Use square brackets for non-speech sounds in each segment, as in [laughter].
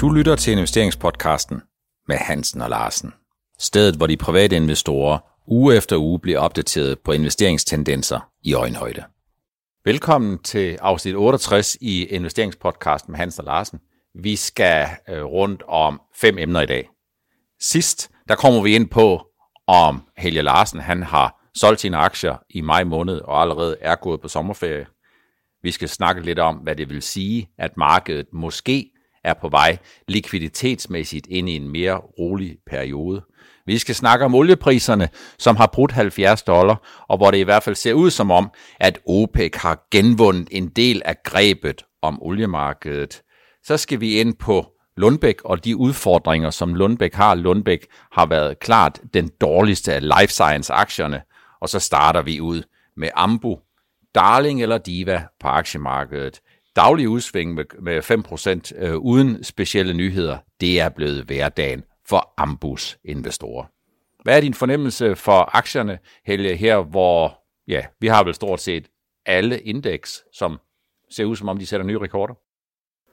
Du lytter til investeringspodcasten med Hansen og Larsen. Stedet, hvor de private investorer uge efter uge bliver opdateret på investeringstendenser i øjenhøjde. Velkommen til afsnit 68 i investeringspodcasten med Hansen og Larsen. Vi skal øh, rundt om fem emner i dag. Sidst, der kommer vi ind på, om Helge Larsen han har solgt sine aktier i maj måned og allerede er gået på sommerferie. Vi skal snakke lidt om, hvad det vil sige, at markedet måske er på vej likviditetsmæssigt ind i en mere rolig periode. Vi skal snakke om oliepriserne, som har brudt 70 dollar, og hvor det i hvert fald ser ud som om, at OPEC har genvundet en del af grebet om oliemarkedet. Så skal vi ind på Lundbæk og de udfordringer, som Lundbæk har. Lundbæk har været klart den dårligste af life science-aktierne, og så starter vi ud med Ambu, darling eller diva på aktiemarkedet daglige udsving med, med 5% øh, uden specielle nyheder, det er blevet hverdagen for Ambus investorer. Hvad er din fornemmelse for aktierne, Helge, her hvor ja, vi har vel stort set alle indeks, som ser ud som om de sætter nye rekorder?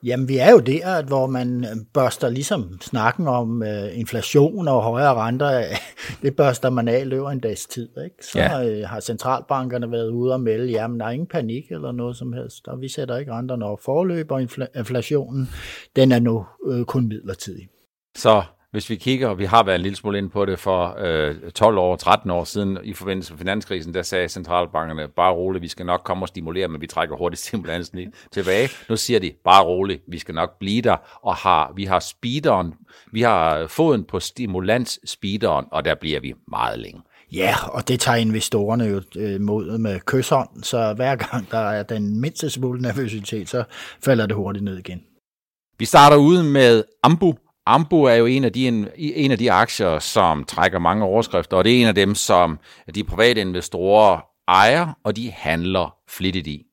Jamen, vi er jo der, hvor man børster ligesom snakken om uh, inflation og højere renter. [laughs] det børster man af løber en dags tid. Ikke? Så ja. uh, har centralbankerne været ude og melde, jamen der er ingen panik eller noget som helst. Og vi sætter ikke renterne over forløb, og inflationen, den er nu uh, kun midlertidig. Så hvis vi kigger, og vi har været en lille smule ind på det for øh, 12 år, 13 år siden i forbindelse med finanskrisen, der sagde centralbankerne, bare roligt, vi skal nok komme og stimulere, men vi trækker hurtigt stimulansen lige tilbage. Nu siger de, bare roligt, vi skal nok blive der, og har, vi har speederen, vi har foden på stimulans speederen, og der bliver vi meget længe. Ja, og det tager investorerne jo øh, mod med kysshånd, så hver gang der er den mindste smule nervøsitet, så falder det hurtigt ned igen. Vi starter ud med Ambu, Ambo er jo en af, de, en, en af de aktier, som trækker mange overskrifter, og det er en af dem, som de private investorer ejer, og de handler flittigt i.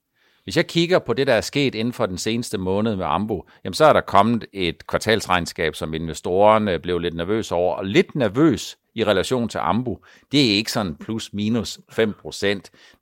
Hvis jeg kigger på det, der er sket inden for den seneste måned med Ambo, jamen så er der kommet et kvartalsregnskab, som investorerne blev lidt nervøs over, og lidt nervøs i relation til Ambo, det er ikke sådan plus minus 5%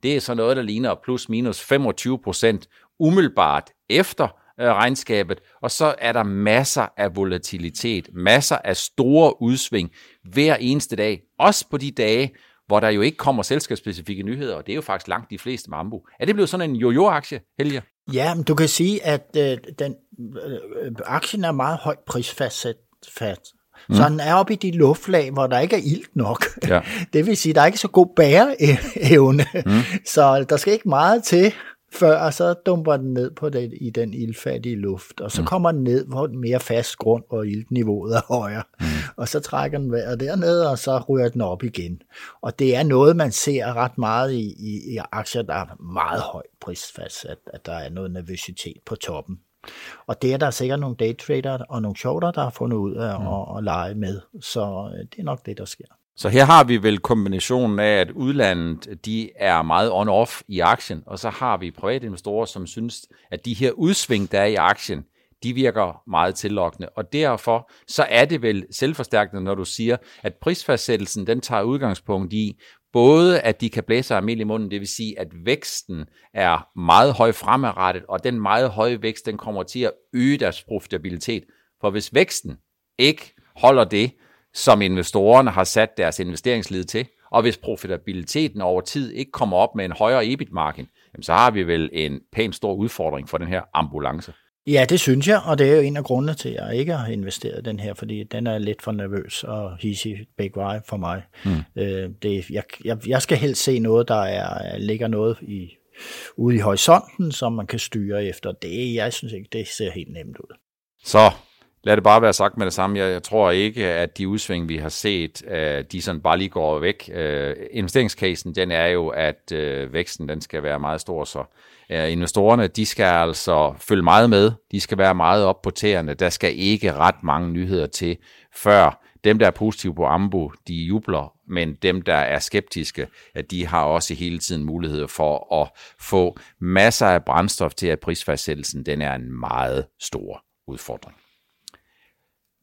Det er så noget, der ligner plus minus 25% umiddelbart efter regnskabet, og så er der masser af volatilitet, masser af store udsving hver eneste dag, også på de dage, hvor der jo ikke kommer selskabsspecifikke nyheder, og det er jo faktisk langt de fleste med Ambu. Er det blevet sådan en jojo-aktie, Helge? Ja, men du kan sige, at øh, den, øh, aktien er meget højt prisfastsat. Fat. Mm. Så den er oppe i de luftlag, hvor der ikke er ilt nok. Ja. [laughs] Det vil sige, at der er ikke så god bæreevne. Mm. [laughs] Så der skal ikke meget til, før, og så dumper den ned på det, i den ildfattige luft, og så mm. kommer den ned på en mere fast grund, hvor iltniveauet er højere, mm. og så trækker den vejret dernede, og så ryger den op igen. Og det er noget, man ser ret meget i, i, i aktier, der er meget højt prisfast, at, at der er noget nervøsitet på toppen. Og det er der sikkert nogle daytrader og nogle shorter, der har fundet ud af mm. at, at lege med, så øh, det er nok det, der sker. Så her har vi vel kombinationen af, at udlandet de er meget on-off i aktien, og så har vi private investorer, som synes, at de her udsving, der er i aktien, de virker meget tillokkende. Og derfor så er det vel selvforstærkende, når du siger, at prisfastsættelsen den tager udgangspunkt i, både at de kan blæse sig i munden, det vil sige, at væksten er meget høj fremadrettet, og den meget høje vækst, den kommer til at øge deres profitabilitet. For hvis væksten ikke holder det, som investorerne har sat deres investeringslid til. Og hvis profitabiliteten over tid ikke kommer op med en højere EBIT-margin, så har vi vel en pænt stor udfordring for den her ambulance. Ja, det synes jeg, og det er jo en af grundene til, at jeg ikke har investeret den her, fordi den er lidt for nervøs og hissig big vej for mig. Mm. Øh, det, jeg, jeg, jeg skal helst se noget, der er, ligger noget i, ude i horisonten, som man kan styre efter. Det, jeg synes ikke, det ser helt nemt ud. Så lad det bare være sagt med det samme. Jeg, jeg tror ikke, at de udsving, vi har set, uh, de sådan bare lige går væk. Uh, investeringscasen, den er jo, at uh, væksten den skal være meget stor, så investorerne, de skal altså følge meget med. De skal være meget op på tæerne. Der skal ikke ret mange nyheder til, før dem, der er positive på Ambo, de jubler, men dem, der er skeptiske, at de har også hele tiden mulighed for at få masser af brændstof til, at prisfastsættelsen den er en meget stor udfordring.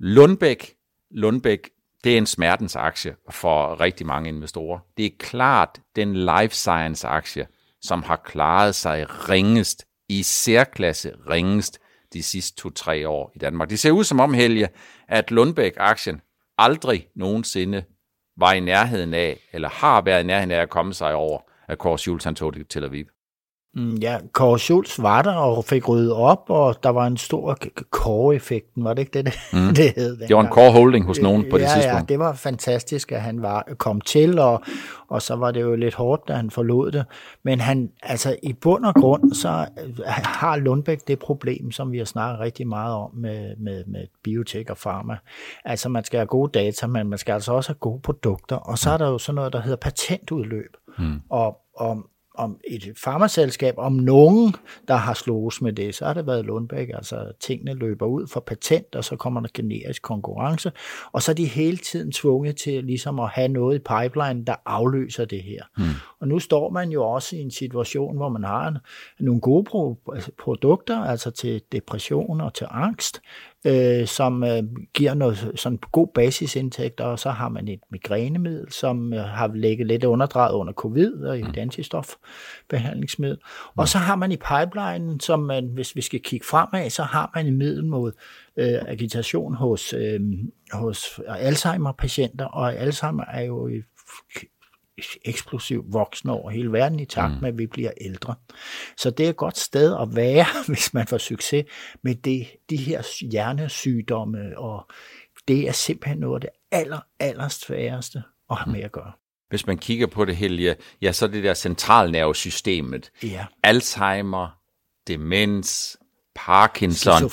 Lundbæk, Lundbæk, det er en smertens aktie for rigtig mange investorer. Det er klart den life science aktie, som har klaret sig ringest, i særklasse ringest de sidste to-tre år i Danmark. Det ser ud som om, Helge, at Lundbæk-aktien aldrig nogensinde var i nærheden af, eller har været i nærheden af at komme sig over, at Kåre Schultz han tog det til Aviv. Mm, ja, Kåre Schultz var der og fik ryddet op, og der var en stor Kåre-effekten, var det ikke det, det, mm. [laughs] det hed? Det var en Kåre Holding hos nogen på det ja, tidspunkt. Ja, det var fantastisk, at han var kom til, og, og så var det jo lidt hårdt, da han forlod det. Men han, altså i bund og grund, så har Lundbæk det problem, som vi har snakket rigtig meget om med, med, med biotek og pharma. Altså man skal have gode data, men man skal altså også have gode produkter, og så er der jo sådan noget, der hedder patentudløb. Mm. Og, og om et farmaselskab, om nogen, der har slået med det, så har det været Lundbæk. Altså tingene løber ud for patent, og så kommer der generisk konkurrence, og så er de hele tiden tvunget til ligesom at have noget i pipeline, der afløser det her. Mm. Og nu står man jo også i en situation, hvor man har nogle gode altså produkter, altså til depression og til angst, øh, som øh, giver noget sådan god basisindtægt, og så har man et migrænemiddel, som øh, har ligget lidt underdrejet under covid, og et mm. antistofbehandlingsmiddel. Og mm. så har man i pipeline, som man, hvis vi skal kigge fremad, så har man et middel mod øh, agitation hos, øh, hos Alzheimer-patienter, og Alzheimer er jo et eksplosivt voksende over hele verden i takt mm. med, at vi bliver ældre. Så det er et godt sted at være, [laughs] hvis man får succes med det, de her hjernesygdomme, og det er simpelthen noget af det aller, aller sværeste at have med at gøre. Hvis man kigger på det, Helge, ja, så er det der centralnervesystemet. Ja. Alzheimer, demens, Parkinson,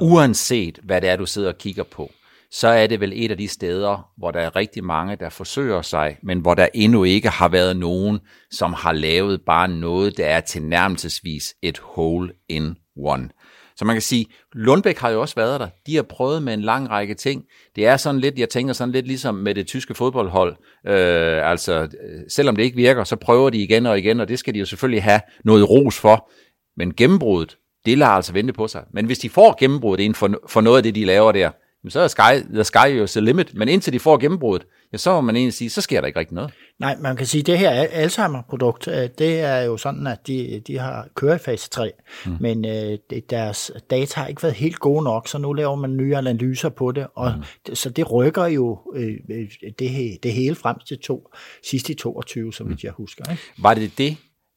uanset hvad det er, du sidder og kigger på så er det vel et af de steder, hvor der er rigtig mange, der forsøger sig, men hvor der endnu ikke har været nogen, som har lavet bare noget, der er tilnærmelsesvis et hole in one. Så man kan sige, Lundbæk har jo også været der. De har prøvet med en lang række ting. Det er sådan lidt, jeg tænker sådan lidt ligesom med det tyske fodboldhold. Øh, altså, selvom det ikke virker, så prøver de igen og igen, og det skal de jo selvfølgelig have noget ros for. Men gennembruddet, det lader altså vente på sig. Men hvis de får gennembruddet inden for, for noget af det, de laver der, så er sky, the sky jo the limit. Men indtil de får gennembruddet, ja, så må man egentlig sige, så sker der ikke rigtig noget. Nej, man kan sige, at det her Alzheimer-produkt, øh, det er jo sådan, at de, de har kørt i fase 3, mm. men øh, deres data har ikke været helt gode nok, så nu laver man nye analyser på det, og mm. så det rykker jo øh, øh det, det hele frem til to, sidst i 22, som mm. jeg husker. Ikke? Var det det,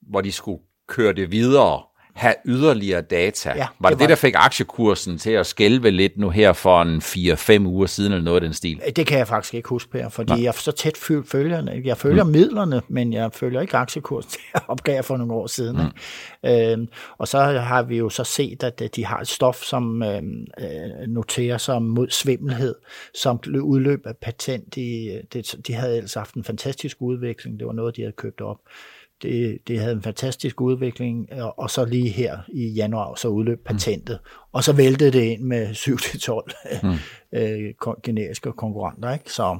hvor de skulle køre det videre have yderligere data. Ja, var det det, der fik aktiekursen til at skælve lidt nu her for en 4-5 uger siden, eller noget af den stil? Det kan jeg faktisk ikke huske, Per, fordi Nej. jeg så tæt følger, jeg følger mm. midlerne, men jeg følger ikke aktiekursen, [laughs] det opgav jeg for nogle år siden. Mm. Øhm, og så har vi jo så set, at de har et stof, som øhm, øh, noterer sig mod svimmelhed, som udløb af patent. De, de, de havde ellers haft en fantastisk udvikling, det var noget, de havde købt op det, det havde en fantastisk udvikling, og så lige her i januar, så udløb mm. patentet, mm. og så væltede det ind med [laughs] 7-12 mm. øh, generiske konkurrenter. Ikke? Så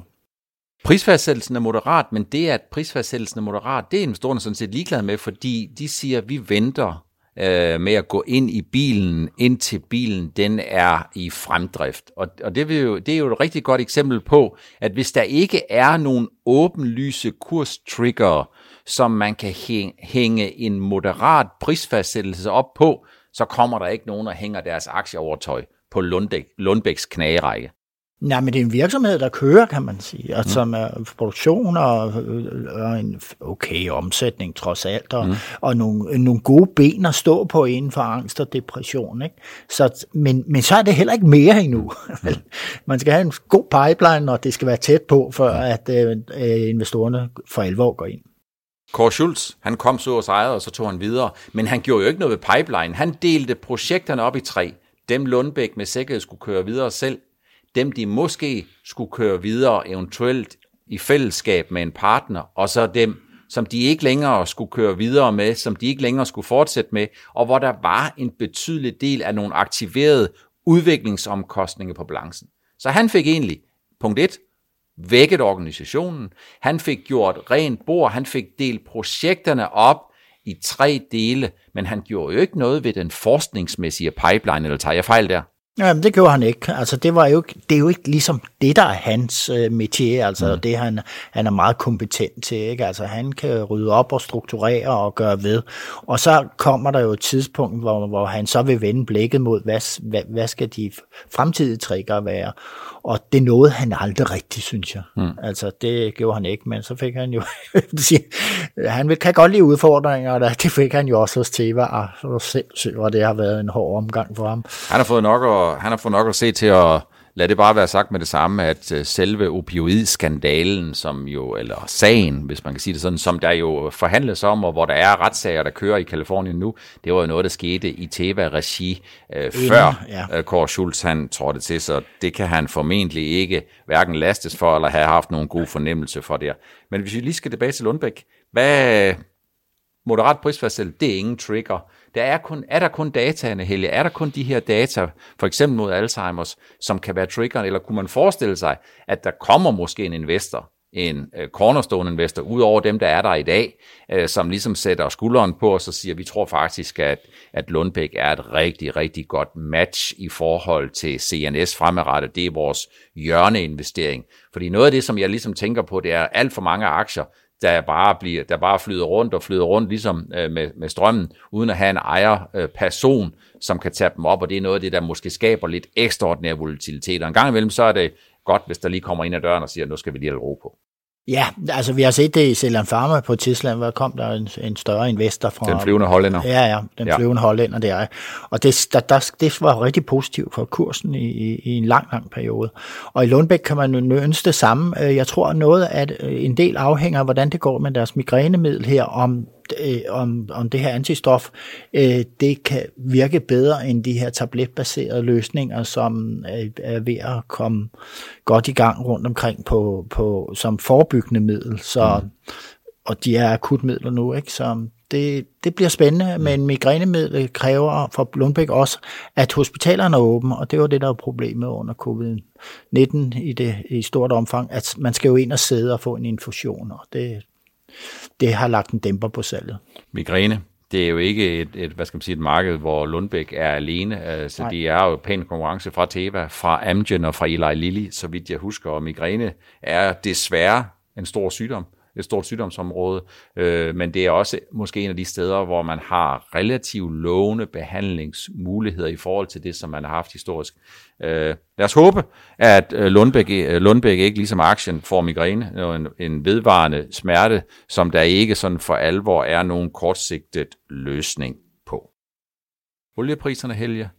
Prisfastsættelsen er moderat, men det, at prisfastsættelsen er moderat, det er investorerne sådan set ligeglade med, fordi de siger, at vi venter øh, med at gå ind i bilen, indtil bilen den er i fremdrift. Og, og det, vil jo, det er jo et rigtig godt eksempel på, at hvis der ikke er nogen åbenlyse kurstrigger, som man kan hænge en moderat prisfastsættelse op på, så kommer der ikke nogen, der hænger deres aktieovertøj på Lundbæk, Lundbæks knagerække. Nej, men det er en virksomhed, der kører, kan man sige, og mm. som er produktion og, og en okay omsætning trods alt, og, mm. og nogle, nogle gode ben at stå på inden for angst og depression. Ikke? Så, men, men så er det heller ikke mere endnu. Mm. [laughs] man skal have en god pipeline, og det skal være tæt på, for mm. at øh, investorerne for alvor går ind. Kåre Schultz, han kom så og sejrede, og så tog han videre. Men han gjorde jo ikke noget ved pipeline. Han delte projekterne op i tre. Dem Lundbæk med sikkerhed skulle køre videre selv. Dem de måske skulle køre videre eventuelt i fællesskab med en partner. Og så dem, som de ikke længere skulle køre videre med, som de ikke længere skulle fortsætte med, og hvor der var en betydelig del af nogle aktiverede udviklingsomkostninger på balancen. Så han fik egentlig, punkt 1, vækket organisationen. Han fik gjort rent bord, han fik delt projekterne op i tre dele, men han gjorde jo ikke noget ved den forskningsmæssige pipeline, eller tager jeg fejl der? Jamen, det gjorde han ikke. Altså, det, var jo, det er jo ikke ligesom det, der er hans øh, métier, altså mm. det, han, han er meget kompetent til. Ikke? Altså, han kan rydde op og strukturere og gøre ved. Og så kommer der jo et tidspunkt, hvor, hvor han så vil vende blikket mod, hvad, hvad, hvad skal de fremtidige trigger være? Og det nåede han aldrig rigtigt, synes jeg. Mm. Altså, det gjorde han ikke, men så fik han jo... [laughs] han kan godt lide udfordringer, og det fik han jo også hos Teva, og så sindssygt, hvor det har været en hård omgang for ham. Han har fået nok at, han har fået nok at se til at lad det bare være sagt med det samme, at øh, selve opioidskandalen, som jo, eller sagen, hvis man kan sige det sådan, som der jo forhandles om, og hvor der er retssager, der kører i Kalifornien nu, det var jo noget, der skete i Teva-regi øh, før ja. øh, Kåre Schultz han trådte til, så det kan han formentlig ikke hverken lastes for, eller have haft nogen god fornemmelse for det. Men hvis vi lige skal tilbage til Lundbæk, hvad moderat prisfastsættelse, det er ingen trigger. Der er, kun, er der kun dataene, Helge? Er der kun de her data, for eksempel mod Alzheimer's, som kan være triggeren? Eller kunne man forestille sig, at der kommer måske en investor, en øh, cornerstone investor, ud over dem, der er der i dag, øh, som ligesom sætter skulderen på og så siger, vi tror faktisk, at, at Lundbæk er et rigtig, rigtig godt match i forhold til CNS fremadrettet. Det er vores hjørneinvestering. Fordi noget af det, som jeg ligesom tænker på, det er alt for mange aktier, der bare, bliver, der bare flyder rundt og flyder rundt ligesom øh, med, med strømmen, uden at have en ejerperson, øh, som kan tage dem op, og det er noget af det, der måske skaber lidt ekstraordinær volatilitet. Og en gang imellem, så er det godt, hvis der lige kommer ind ad døren og siger, nu skal vi lige have ro på. Ja, altså vi har set det i Zealand Pharma på Tisland, hvor kom der en, en større investor fra... Den flyvende hollænder. Ja, ja, den ja. flyvende hollænder der. Og det, der, der, det var rigtig positivt for kursen i, i, i en lang, lang periode. Og i Lundbæk kan man ønske det samme. Øh, jeg tror noget, at øh, en del afhænger af, hvordan det går med deres migrænemiddel her, om øh, om, om det her antistof, øh, det kan virke bedre end de her tabletbaserede løsninger, som er, er ved at komme godt i gang rundt omkring på, på som forebyggende middel. Så, mm. Og de er akutmidler nu, ikke? så det, det bliver spændende, mm. men migrænemiddel kræver for Lundbæk også, at hospitalerne er åbne, og det var det, der var problemet under covid-19 i, det, i stort omfang, at man skal jo ind og sidde og få en infusion, og det, det har lagt en dæmper på salget. Migræne, det er jo ikke et, et, hvad skal man sige, et marked, hvor Lundbæk er alene. Altså, Nej. de er jo pæn konkurrence fra Teva, fra Amgen og fra Eli Lilly, så vidt jeg husker. Og migræne er desværre en stor sygdom et stort sygdomsområde, øh, men det er også måske en af de steder, hvor man har relativt lovende behandlingsmuligheder i forhold til det, som man har haft historisk. Øh, lad os håbe, at øh, Lundbæk, øh, Lundbæk ikke ligesom aktien får migræne, øh, en, en vedvarende smerte, som der ikke sådan for alvor er nogen kortsigtet løsning på. Oliepriserne, Helge,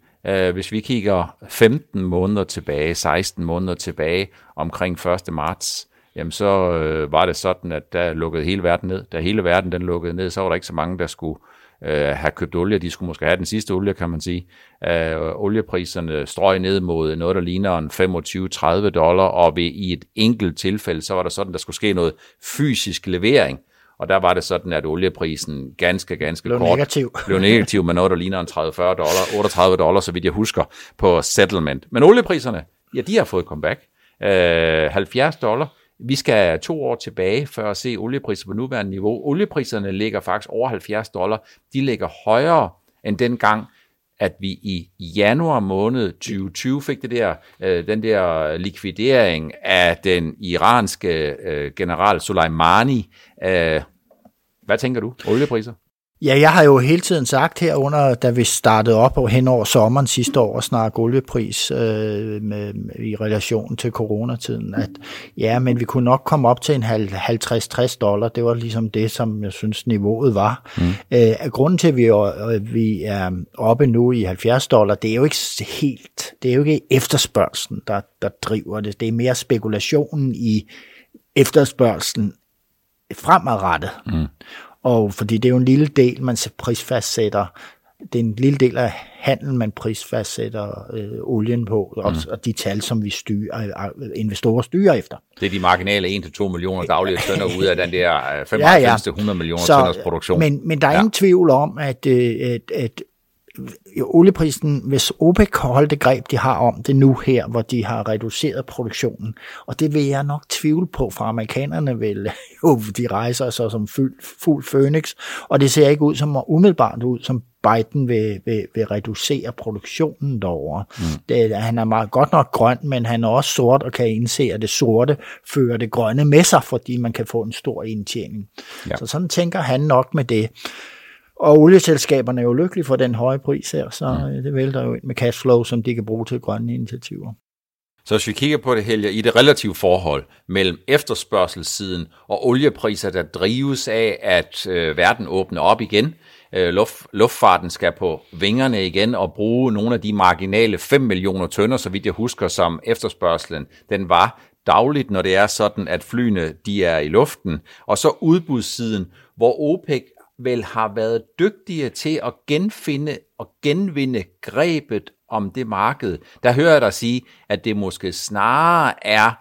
hvis vi kigger 15 måneder tilbage, 16 måneder tilbage, omkring 1. marts, jamen så øh, var det sådan, at der lukkede hele verden ned. Da hele verden den lukkede ned, så var der ikke så mange, der skulle øh, have købt olie. De skulle måske have den sidste olie, kan man sige. Øh, oliepriserne strøg ned mod noget, der ligner en 25-30 dollar, og ved, i et enkelt tilfælde, så var der sådan, der skulle ske noget fysisk levering. Og der var det sådan, at olieprisen ganske, ganske blev kort negativ. [laughs] blev negativ med noget, der ligner en 30-40 dollar, 38 dollar, så vidt jeg husker, på settlement. Men oliepriserne, ja, de har fået comeback. Øh, 70 dollar vi skal to år tilbage for at se oliepriser på nuværende niveau. Oliepriserne ligger faktisk over 70 dollar. De ligger højere end dengang, at vi i januar måned 2020 fik det der, øh, den der likvidering af den iranske øh, general Soleimani. Øh, hvad tænker du? Oliepriser? Ja, jeg har jo hele tiden sagt her under, da vi startede op og hen over sommeren sidste år og snakke oliepris øh, med, i relation til coronatiden, at ja, men vi kunne nok komme op til en 50-60 dollar. Det var ligesom det, som jeg synes niveauet var. Mm. Øh, grunden til, at vi er, øh, vi er oppe nu i 70 dollar, det er jo ikke helt, det er jo ikke efterspørgselen, der, der driver det. Det er mere spekulationen i efterspørgselen fremadrettet. Mm. Og fordi det er jo en lille del, man prisfastsætter. Det er en lille del af handelen, man prisfastsætter øh, olien på, og, mm. og de tal, som vi styrer, øh, investorer styrer efter. Det er de marginale 1-2 millioner daglige tønder ud af den der 95-100 ja, ja. millioner tønders produktion. Men, men der er ja. ingen tvivl om, at, øh, at, at olieprisen, hvis OPEC holder det greb, de har om det nu her, hvor de har reduceret produktionen, og det vil jeg nok tvivle på, for amerikanerne vil [laughs] jo, de rejser så som fuld, fuld Phoenix, og det ser ikke ud som umiddelbart ud som Biden vil, vil, vil reducere produktionen derovre. Mm. Det, han er meget godt nok grøn, men han er også sort og kan indse, at det sorte fører det grønne med sig, fordi man kan få en stor indtjening. Ja. Så sådan tænker han nok med det. Og olieselskaberne er jo lykkelige for den høje pris her, så mm. det vælter jo ind med cashflow, som de kan bruge til grønne initiativer. Så hvis vi kigger på det, Helge, i det relative forhold mellem efterspørgselssiden og oliepriser, der drives af, at øh, verden åbner op igen, øh, luft, luftfarten skal på vingerne igen og bruge nogle af de marginale 5 millioner tønder, så vidt jeg husker, som efterspørgselen den var dagligt, når det er sådan, at flyene de er i luften. Og så udbudssiden, hvor OPEC vel har været dygtige til at genfinde og genvinde grebet om det marked. Der hører jeg dig sige, at det måske snarere er,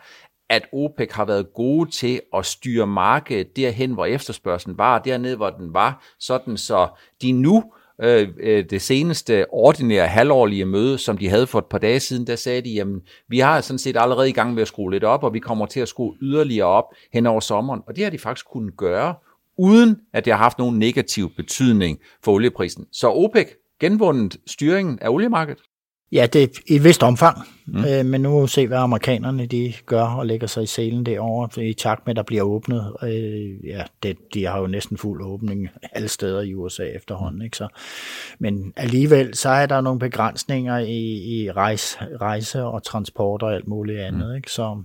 at OPEC har været gode til at styre markedet derhen, hvor efterspørgselen var, dernede, hvor den var, sådan så de nu, øh, øh, det seneste ordinære halvårlige møde, som de havde for et par dage siden, der sagde de, jamen, vi har sådan set allerede i gang med at skrue lidt op, og vi kommer til at skrue yderligere op hen over sommeren, og det har de faktisk kunnet gøre, uden at det har haft nogen negativ betydning for olieprisen. Så OPEC genvundet styringen af oliemarkedet? Ja, det er i et vist omfang, mm. øh, men nu se, hvad amerikanerne de gør og lægger sig i selen derovre, i takt med, at der bliver åbnet. Øh, ja, det, de har jo næsten fuld åbning alle steder i USA efterhånden. Ikke? Så, men alligevel, så er der nogle begrænsninger i, i rejse, rejse og transport og alt muligt andet. Mm. Ikke? Så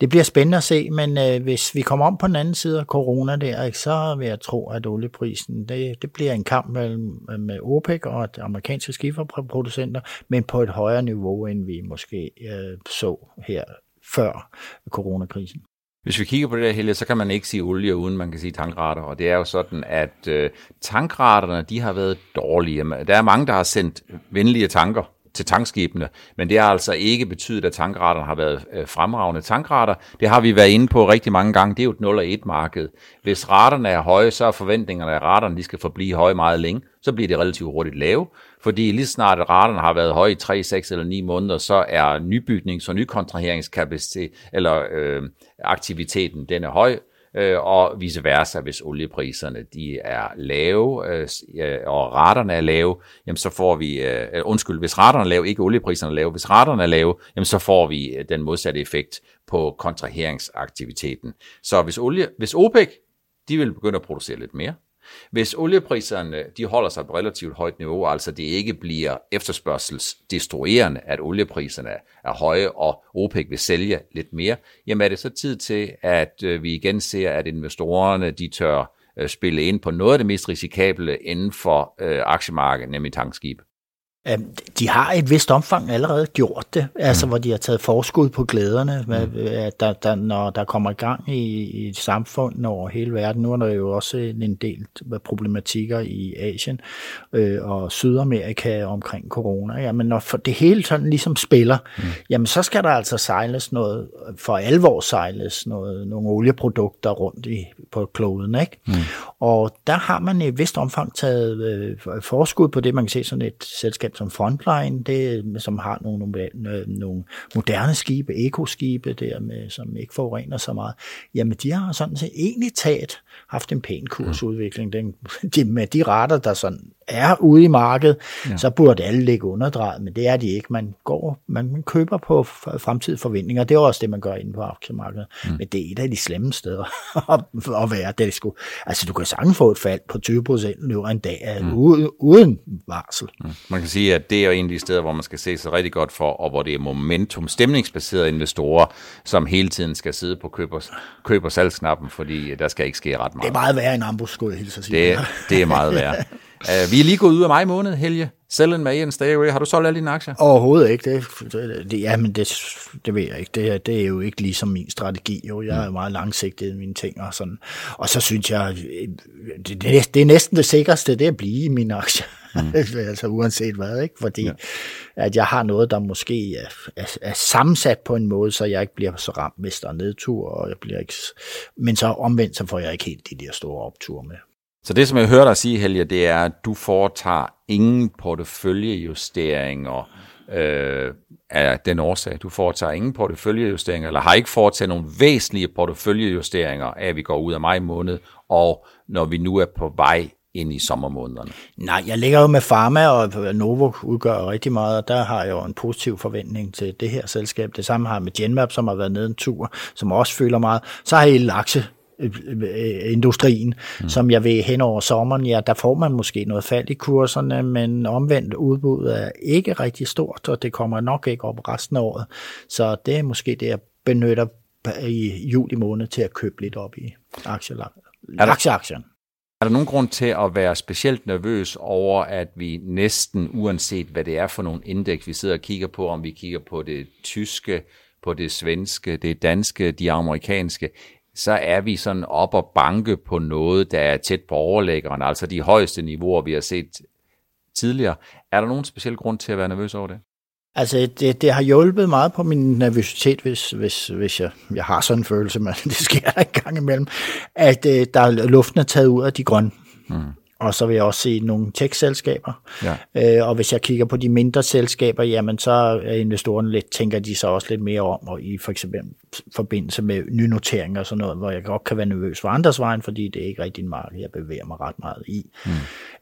det bliver spændende at se, men øh, hvis vi kommer om på den anden side af corona der, ikke, så vil jeg tro, at olieprisen, det, det bliver en kamp mellem øh, med OPEC og de amerikanske skiferproducenter, men på et højere niveau, end vi måske øh, så her før coronakrisen. Hvis vi kigger på det der hele, så kan man ikke sige olie, uden man kan sige tankrater. Og det er jo sådan, at øh, tankraterne, de har været dårlige. Der er mange, der har sendt venlige tanker til tankskibene, men det har altså ikke betydet, at tankraterne har været øh, fremragende tankrater. Det har vi været inde på rigtig mange gange. Det er jo et 0 og 1 marked. Hvis raterne er høje, så er forventningerne, at raterne de skal forblive høje meget længe. Så bliver det relativt hurtigt lave, fordi lige snart raterne har været høje i 3, 6 eller 9 måneder, så er nybygnings- og nykontraheringskapacitet eller øh, aktiviteten den er høj, øh, og vice versa, hvis oliepriserne de er lave, øh, øh og raterne er lave, jamen så får vi, øh, øh undskyld, hvis raterne er lave, ikke oliepriserne er lave, hvis raterne er lave, jamen så får vi øh, den modsatte effekt på kontraheringsaktiviteten. Så hvis, olie, hvis OPEC, de vil begynde at producere lidt mere, hvis oliepriserne de holder sig på et relativt højt niveau, altså det ikke bliver efterspørgselsdestruerende, at oliepriserne er høje, og OPEC vil sælge lidt mere, jamen er det så tid til, at øh, vi igen ser, at investorerne de tør øh, spille ind på noget af det mest risikable inden for øh, aktiemarkedet, nemlig tankskib. Øhm, de har et vist omfang allerede gjort det, altså mm. hvor de har taget forskud på glæderne, mm. at der, der, når der kommer gang i, i et samfund over hele verden. Nu er der jo også en del problematikker i Asien øh, og Sydamerika omkring corona. Jamen når det hele sådan ligesom spiller, mm. jamen så skal der altså sejles noget, for alvor sejles noget, nogle olieprodukter rundt i, på kloden. Ikke? Mm. Og der har man i et vist omfang taget øh, forskud på det, man kan se sådan et selskab som Frontline, det, som har nogle, nogle, nogle moderne skibe, ekoskibe der, med, som ikke forurener så meget, jamen de har sådan set egentlig taget, haft en pæn kursudvikling. Den, de, med de retter, der sådan er ude i markedet, ja. så burde alle ligge underdrejet, men det er de ikke. Man går, man køber på fremtidige forventninger. Det er også det, man gør inde på aktiemarkedet. Mm. Men det er et af de slemme steder [laughs] at være. Det sgu, altså, du kan sagtens få et fald på 20 procent løber en dag mm. uden, uden varsel. Mm. Man kan sige, at det er jo de steder, hvor man skal se sig rigtig godt for, og hvor det er momentum, stemningsbaserede investorer, som hele tiden skal sidde på køber, køber salgsknappen, fordi der skal ikke ske ret meget. Det er meget værre end ambush, skulle jeg hilse sige. Det, det er meget værre. Uh, [laughs] vi er lige gået ud af maj måned, Helge. Sell in May and stay away. Har du solgt alle dine aktier? Overhovedet ikke. Det, det, det, jamen det, det ved jeg ikke. Det, det er jo ikke ligesom min strategi. Jo. Jeg er mm. meget langsigtet i mine ting og sådan. Og så synes jeg, det, det, det er næsten det sikreste, det er at blive i mine aktier. Mm. [laughs] altså uanset hvad, ikke? Fordi ja. at jeg har noget, der måske er, er, er sammensat på en måde, så jeg ikke bliver så ramt, hvis der er nedtur, og jeg bliver ikke... Men så omvendt, så får jeg ikke helt de der store opture med. Så det, som jeg hører dig sige, Helge, det er, at du foretager ingen porteføljejusteringer øh, af den årsag. Du foretager ingen porteføljejusteringer, eller har ikke foretaget nogle væsentlige porteføljejusteringer af, at vi går ud af maj måned, og når vi nu er på vej ind i sommermånederne? Nej, jeg ligger jo med Pharma, og Novo udgør rigtig meget, og der har jeg jo en positiv forventning til det her selskab. Det samme har jeg med Genmap, som har været nede en tur, som også føler meget. Så har jeg lakse industrien, mm. som jeg ved hen over sommeren, ja, der får man måske noget fald i kurserne, men omvendt udbuddet er ikke rigtig stort, og det kommer nok ikke op resten af året. Så det er måske det, jeg benytter i juli måned til at købe lidt op i aktieaktierne. Er der nogen grund til at være specielt nervøs over, at vi næsten uanset hvad det er for nogle indeks, vi sidder og kigger på, om vi kigger på det tyske, på det svenske, det danske, de amerikanske, så er vi sådan op og banke på noget, der er tæt på overlæggeren, altså de højeste niveauer, vi har set tidligere. Er der nogen speciel grund til at være nervøs over det? Altså, det, det har hjulpet meget på min nervøsitet, hvis, hvis, hvis jeg, jeg har sådan en følelse, men [laughs] det sker der en gang imellem, at øh, der luften er taget ud af de grønne. Mm. Og så vil jeg også se nogle tech-selskaber. Ja. Øh, og hvis jeg kigger på de mindre selskaber, jamen så er investorerne lidt, tænker de så også lidt mere om, og i for eksempel forbindelse med nynoteringer og sådan noget, hvor jeg godt kan være nervøs for andres vejen, fordi det er ikke rigtig en marked, jeg bevæger mig ret meget i. Mm.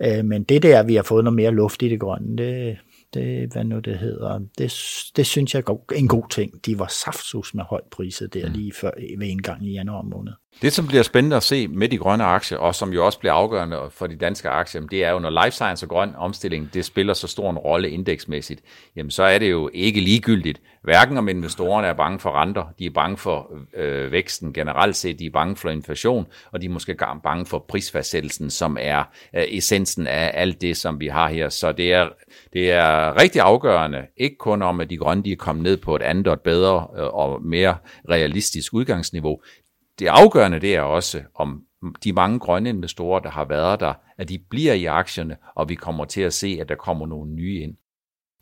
Øh, men det der, vi har fået noget mere luft i det grønne, det, det, hvad nu det hedder, det, det synes jeg er en god ting. De var saftsus med højt priset der mm. lige før, ved indgang i januar måned. Det, som bliver spændende at se med de grønne aktier, og som jo også bliver afgørende for de danske aktier, det er jo, når life science og grøn omstilling, det spiller så stor en rolle indeksmæssigt, jamen så er det jo ikke ligegyldigt, hverken om investorerne er bange for renter, de er bange for øh, væksten generelt set, de er bange for inflation, og de er måske bange for prisfastsættelsen, som er øh, essensen af alt det, som vi har her. Så det er, det er rigtig afgørende, ikke kun om, at de grønne de er kommet ned på et andet og et bedre øh, og mere realistisk udgangsniveau, det afgørende det er også, om de mange grønne investorer, der har været der, at de bliver i aktierne, og vi kommer til at se, at der kommer nogle nye ind.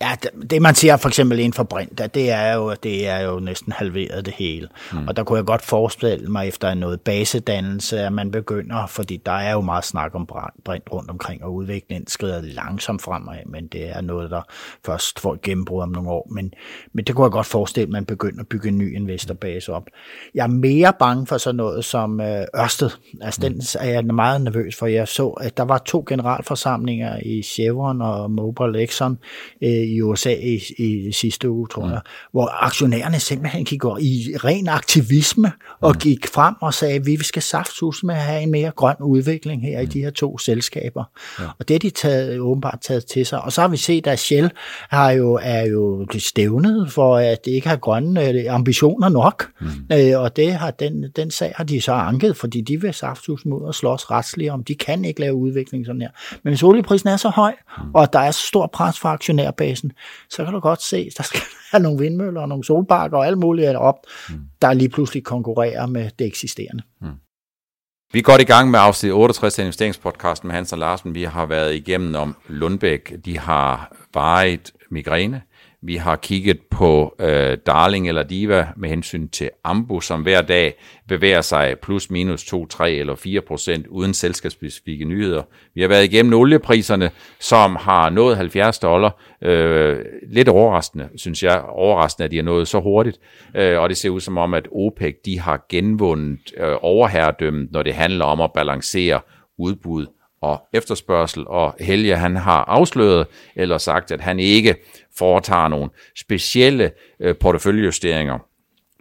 Ja, det man siger for eksempel inden for Brint, det er jo, det er jo næsten halveret det hele. Mm. Og der kunne jeg godt forestille mig efter noget basedannelse, at man begynder, fordi der er jo meget snak om Brint rundt omkring, og udviklingen skrider langsomt fremad, men det er noget, der først får et gennembrud om nogle år. Men, men det kunne jeg godt forestille, at man begynder at bygge en ny investorbase op. Jeg er mere bange for sådan noget som øh, Ørsted. Altså mm. den er jeg meget nervøs for. Jeg så, at der var to generalforsamlinger i Chevron og Mobile Exxon øh, i USA i, i sidste uge, tror jeg, mm. hvor aktionærerne simpelthen gik i ren aktivisme og mm. gik frem og sagde, at vi skal saftsus med at have en mere grøn udvikling her mm. i de her to selskaber. Ja. Og det er de taget, åbenbart taget til sig. Og så har vi set, at Shell har jo, er jo stævnet for, at det ikke har grønne øh, ambitioner nok. Mm. Øh, og det har, den, den sag har de så anket, fordi de vil saftsus mod at slås retsligt om. De kan ikke lave udvikling sådan her. Men hvis olieprisen er så høj, mm. og der er så stor pres for aktionærbasen, så kan du godt se, [laughs] der skal være nogle vindmøller og nogle solbakker og alt muligt op, mm. der lige pludselig konkurrerer med det eksisterende. Mm. Vi er godt i gang med afsnit 68 af investeringspodcasten med Hans og Larsen. Vi har været igennem om Lundbæk. De har varet migræne. Vi har kigget på øh, Darling eller Diva med hensyn til Ambu, som hver dag bevæger sig plus minus 2, 3 eller 4 procent uden selskabsspecifikke nyheder. Vi har været igennem oliepriserne, som har nået 70 dollar. Øh, lidt overraskende, synes jeg. Overraskende, at de har nået så hurtigt. Øh, og det ser ud som om, at OPEC de har genvundet øh, overherredømmet, når det handler om at balancere udbud og efterspørgsel, og Helge han har afsløret eller sagt, at han ikke foretager nogle specielle øh, porteføljejusteringer,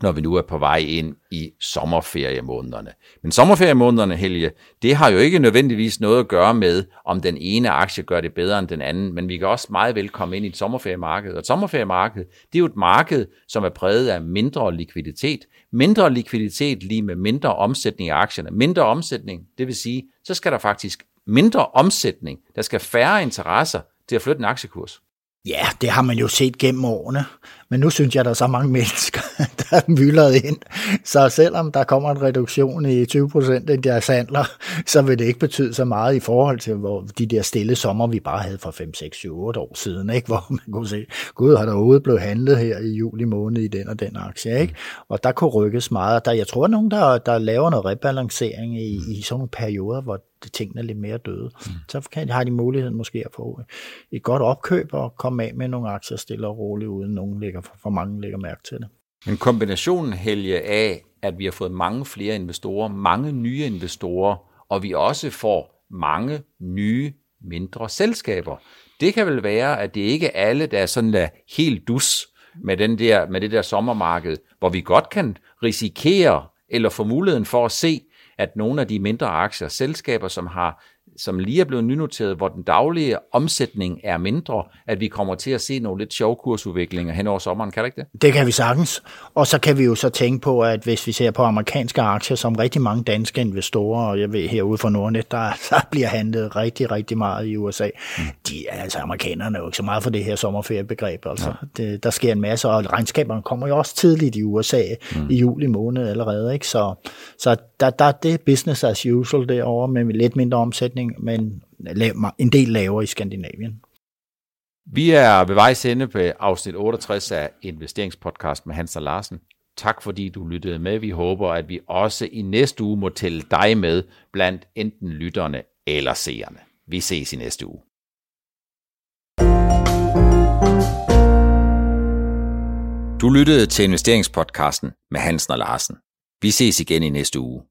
når vi nu er på vej ind i sommerferiemånederne. Men sommerferiemånederne, Helge, det har jo ikke nødvendigvis noget at gøre med, om den ene aktie gør det bedre end den anden, men vi kan også meget vel komme ind i et sommerferiemarked. Og et sommerferiemarked, det er jo et marked, som er præget af mindre likviditet. Mindre likviditet lige med mindre omsætning i aktierne. Mindre omsætning, det vil sige, så skal der faktisk mindre omsætning. Der skal færre interesser til at flytte en aktiekurs. Ja, det har man jo set gennem årene, men nu synes jeg, der er så mange mennesker, er [laughs] myldret ind. Så selvom der kommer en reduktion i 20 procent af deres handler, så vil det ikke betyde så meget i forhold til hvor de der stille sommer, vi bare havde for 5, 6, 7, 8 år siden, ikke? [laughs] hvor man kunne se, gud, har der overhovedet blevet handlet her i juli måned i den og den aktie. Ikke? Og der kunne rykkes meget. Der, jeg tror, at nogen, der, der laver noget rebalancering i, i sådan nogle perioder, hvor tingene er lidt mere døde. Mm. Så kan, har de muligheden måske at få et godt opkøb og komme af med nogle aktier stille og roligt, uden nogen lægger, for mange lægger mærke til det. Men kombinationen, Helge, af, at vi har fået mange flere investorer, mange nye investorer, og vi også får mange nye mindre selskaber. Det kan vel være, at det ikke er alle, der er sådan der helt dus med, den der, med det der sommermarked, hvor vi godt kan risikere eller få muligheden for at se, at nogle af de mindre aktier, selskaber, som har som lige er blevet nynoteret, hvor den daglige omsætning er mindre, at vi kommer til at se nogle lidt sjove kursudviklinger hen over sommeren, kan det ikke det? Det kan vi sagtens. Og så kan vi jo så tænke på, at hvis vi ser på amerikanske aktier, som rigtig mange danske investorer, og jeg ved herude fra Nordnet, der, [laughs] der bliver handlet rigtig, rigtig meget i USA. Mm. De, altså amerikanerne er jo ikke så meget for det her sommerferiebegreb. Altså. Ja. Det, der sker en masse, og regnskaberne kommer jo også tidligt i USA mm. i juli måned allerede. Ikke? Så, så der, der, det er business as usual derovre med lidt mindre omsætning men en del lavere i Skandinavien. Vi er ved vejs ende på afsnit 68 af Investeringspodcast med Hans og Larsen. Tak fordi du lyttede med. Vi håber, at vi også i næste uge må tælle dig med blandt enten lytterne eller seerne. Vi ses i næste uge. Du lyttede til investeringspodcasten med Hansen og Larsen. Vi ses igen i næste uge.